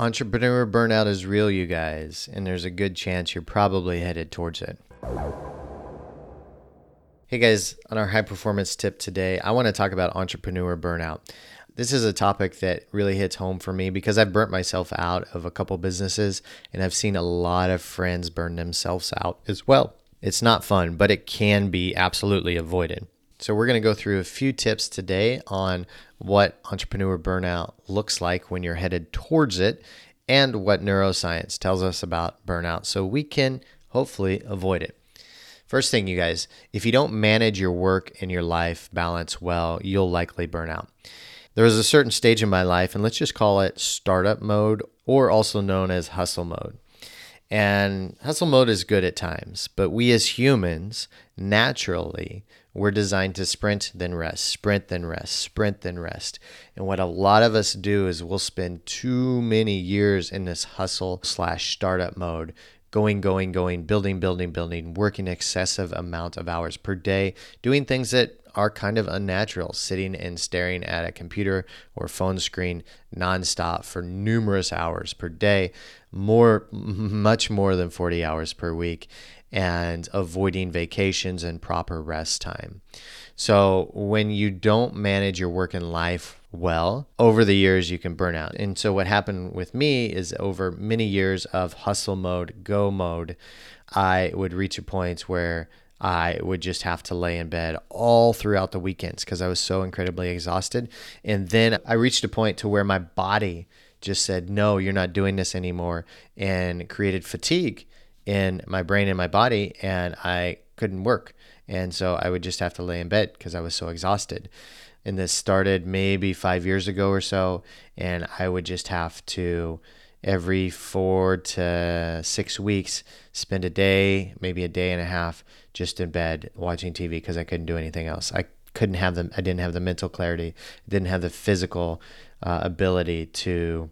Entrepreneur burnout is real, you guys, and there's a good chance you're probably headed towards it. Hey guys, on our high performance tip today, I want to talk about entrepreneur burnout. This is a topic that really hits home for me because I've burnt myself out of a couple businesses and I've seen a lot of friends burn themselves out as well. It's not fun, but it can be absolutely avoided. So, we're going to go through a few tips today on what entrepreneur burnout looks like when you're headed towards it and what neuroscience tells us about burnout so we can hopefully avoid it. First thing, you guys, if you don't manage your work and your life balance well, you'll likely burn out. There was a certain stage in my life, and let's just call it startup mode, or also known as hustle mode. And hustle mode is good at times, but we as humans naturally we're designed to sprint then rest, sprint then rest, sprint then rest. And what a lot of us do is we'll spend too many years in this hustle slash startup mode, going, going, going, building, building, building, working excessive amount of hours per day, doing things that are kind of unnatural, sitting and staring at a computer or phone screen nonstop for numerous hours per day, more, much more than 40 hours per week, and avoiding vacations and proper rest time. So, when you don't manage your work and life well, over the years you can burn out. And so, what happened with me is over many years of hustle mode, go mode, I would reach a point where I would just have to lay in bed all throughout the weekends because I was so incredibly exhausted. And then I reached a point to where my body just said, no, you're not doing this anymore, and created fatigue in my brain and my body, and I couldn't work. And so I would just have to lay in bed because I was so exhausted. And this started maybe five years ago or so, and I would just have to every four to six weeks spend a day, maybe a day and a half, just in bed watching TV because I couldn't do anything else. I couldn't have them. I didn't have the mental clarity, didn't have the physical uh, ability to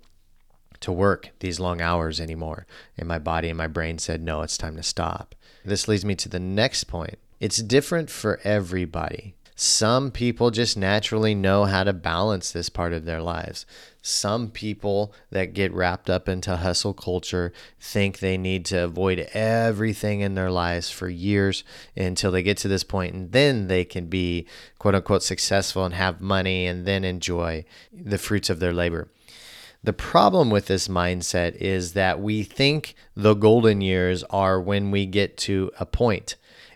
to work these long hours anymore. And my body and my brain said, no, it's time to stop. This leads me to the next point. It's different for everybody. Some people just naturally know how to balance this part of their lives. Some people that get wrapped up into hustle culture think they need to avoid everything in their lives for years until they get to this point, and then they can be quote unquote successful and have money and then enjoy the fruits of their labor. The problem with this mindset is that we think the golden years are when we get to a point.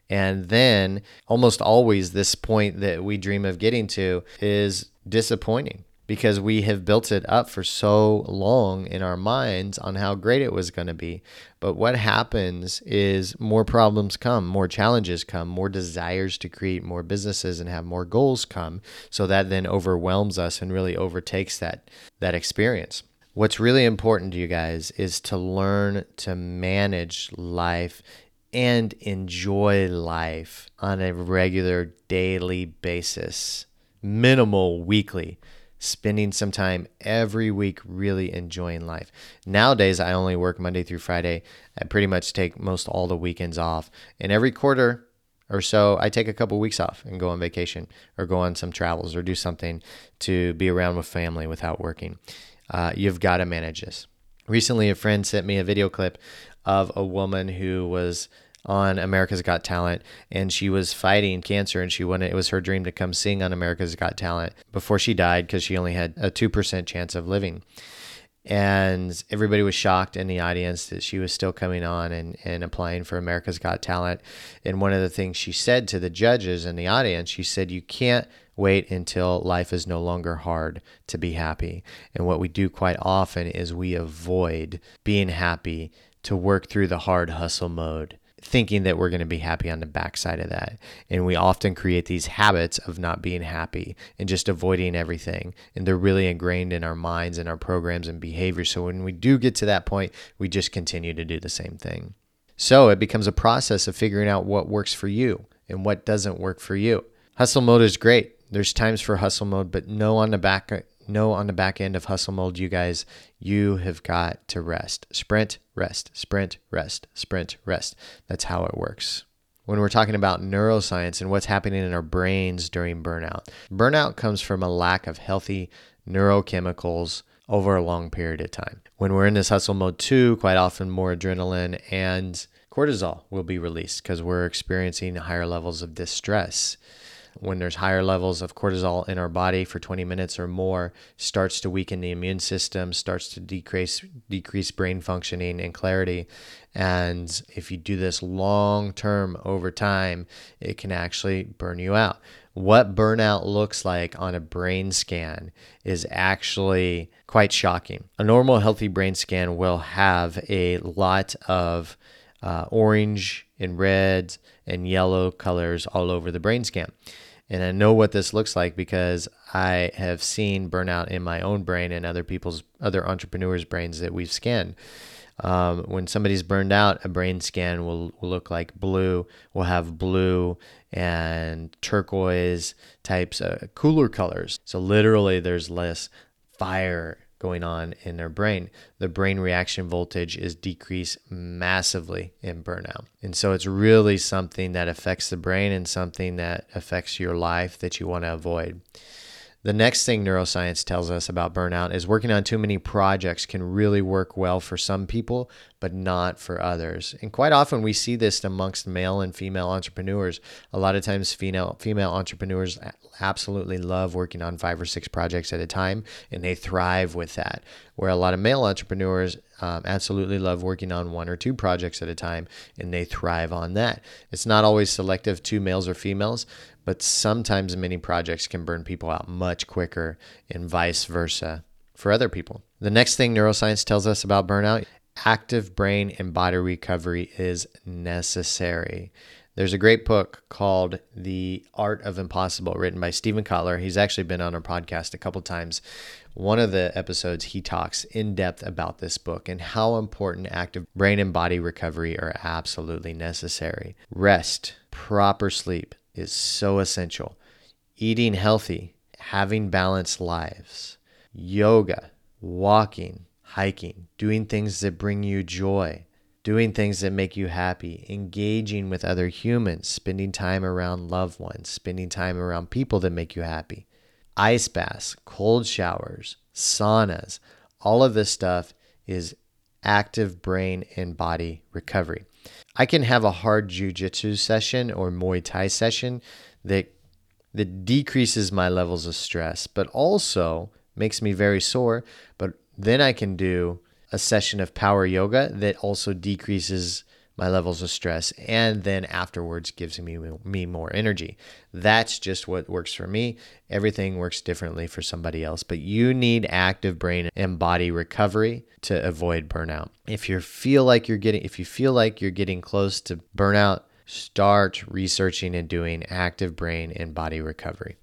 And then almost always, this point that we dream of getting to is disappointing because we have built it up for so long in our minds on how great it was going to be. But what happens is more problems come, more challenges come, more desires to create more businesses and have more goals come. So that then overwhelms us and really overtakes that that experience. What's really important to you guys is to learn to manage life and enjoy life on a regular daily basis, minimal weekly, spending some time every week really enjoying life. Nowadays, I only work Monday through Friday. I pretty much take most all the weekends off. And every quarter or so, I take a couple weeks off and go on vacation or go on some travels or do something to be around with family without working. Uh, you've got to manage this. Recently, a friend sent me a video clip of a woman who was on America's Got Talent and she was fighting cancer and she wanted it was her dream to come sing on America's Got Talent before she died because she only had a 2% chance of living. And everybody was shocked in the audience that she was still coming on and, and applying for America's Got Talent. And one of the things she said to the judges in the audience, she said, You can't wait until life is no longer hard to be happy. And what we do quite often is we avoid being happy to work through the hard hustle mode thinking that we're going to be happy on the backside of that. And we often create these habits of not being happy and just avoiding everything. And they're really ingrained in our minds and our programs and behaviors. So when we do get to that point, we just continue to do the same thing. So it becomes a process of figuring out what works for you and what doesn't work for you. Hustle mode is great. There's times for hustle mode, but no on the back no on the back end of hustle mode, you guys, you have got to rest. Sprint, rest, sprint, rest, sprint, rest. That's how it works. When we're talking about neuroscience and what's happening in our brains during burnout, burnout comes from a lack of healthy neurochemicals over a long period of time. When we're in this hustle mode too, quite often more adrenaline and cortisol will be released because we're experiencing higher levels of distress when there's higher levels of cortisol in our body for 20 minutes or more starts to weaken the immune system starts to decrease decrease brain functioning and clarity. And if you do this long term over time it can actually burn you out. What burnout looks like on a brain scan is actually quite shocking. A normal healthy brain scan will have a lot of uh, orange and red and yellow colors all over the brain scan. And I know what this looks like because I have seen burnout in my own brain and other people's, other entrepreneurs' brains that we've scanned. Um, when somebody's burned out, a brain scan will, will look like blue, will have blue and turquoise types of cooler colors. So literally, there's less fire going on in their brain. The brain reaction voltage is decreased massively in burnout. And so it's really something that affects the brain and something that affects your life that you want to avoid. The next thing neuroscience tells us about burnout is working on too many projects can really work well for some people, but not for others. And quite often we see this amongst male and female entrepreneurs. A lot of times female female entrepreneurs absolutely love working on five or six projects at a time and they thrive with that. Where a lot of male entrepreneurs um, absolutely love working on one or two projects at a time and they thrive on that. It's not always selective to males or females, but sometimes many projects can burn people out much quicker and vice versa for other people. The next thing neuroscience tells us about burnout active brain and body recovery is necessary. There's a great book called The Art of Impossible, written by Steven Kotler. He's actually been on our podcast a couple times. One of the episodes, he talks in depth about this book and how important active brain and body recovery are absolutely necessary. Rest, proper sleep, is so essential. Eating healthy, having balanced lives, yoga, walking, hiking, doing things that bring you joy, doing things that make you happy, engaging with other humans, spending time around loved ones, spending time around people that make you happy, ice baths, cold showers, saunas, all of this stuff is active brain and body recovery. I can have a hard jujitsu session or Muay Thai session that that decreases my levels of stress, but also makes me very sore. But then I can do a session of power yoga that also decreases my levels of stress and then afterwards gives me me more energy. That's just what works for me. Everything works differently for somebody else, but you need active brain and body recovery to avoid burnout. If you feel like you're getting if you feel like you're getting close to burnout, start researching and doing active brain and body recovery.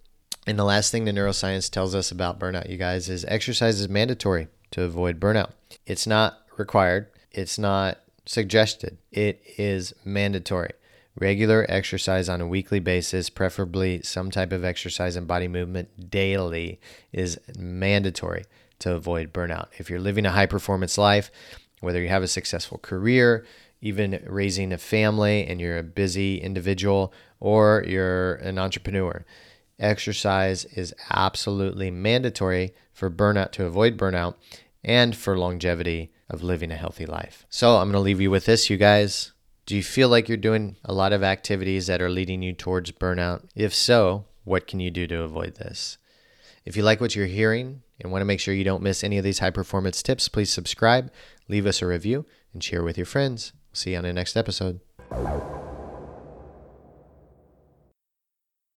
And the last thing the neuroscience tells us about burnout, you guys, is exercise is mandatory to avoid burnout. It's not required. It's not suggested. It is mandatory. Regular exercise on a weekly basis, preferably some type of exercise and body movement daily, is mandatory to avoid burnout. If you're living a high performance life, whether you have a successful career, even raising a family, and you're a busy individual, or you're an entrepreneur, exercise is absolutely mandatory for burnout to avoid burnout and for longevity of living a healthy life. So I'm going to leave you with this, you guys. Do you feel like you're doing a lot of activities that are leading you towards burnout? If so, what can you do to avoid this? If you like what you're hearing and want to make sure you don't miss any of these high performance tips, please subscribe, leave us a review, and share with your friends. See you on the next episode.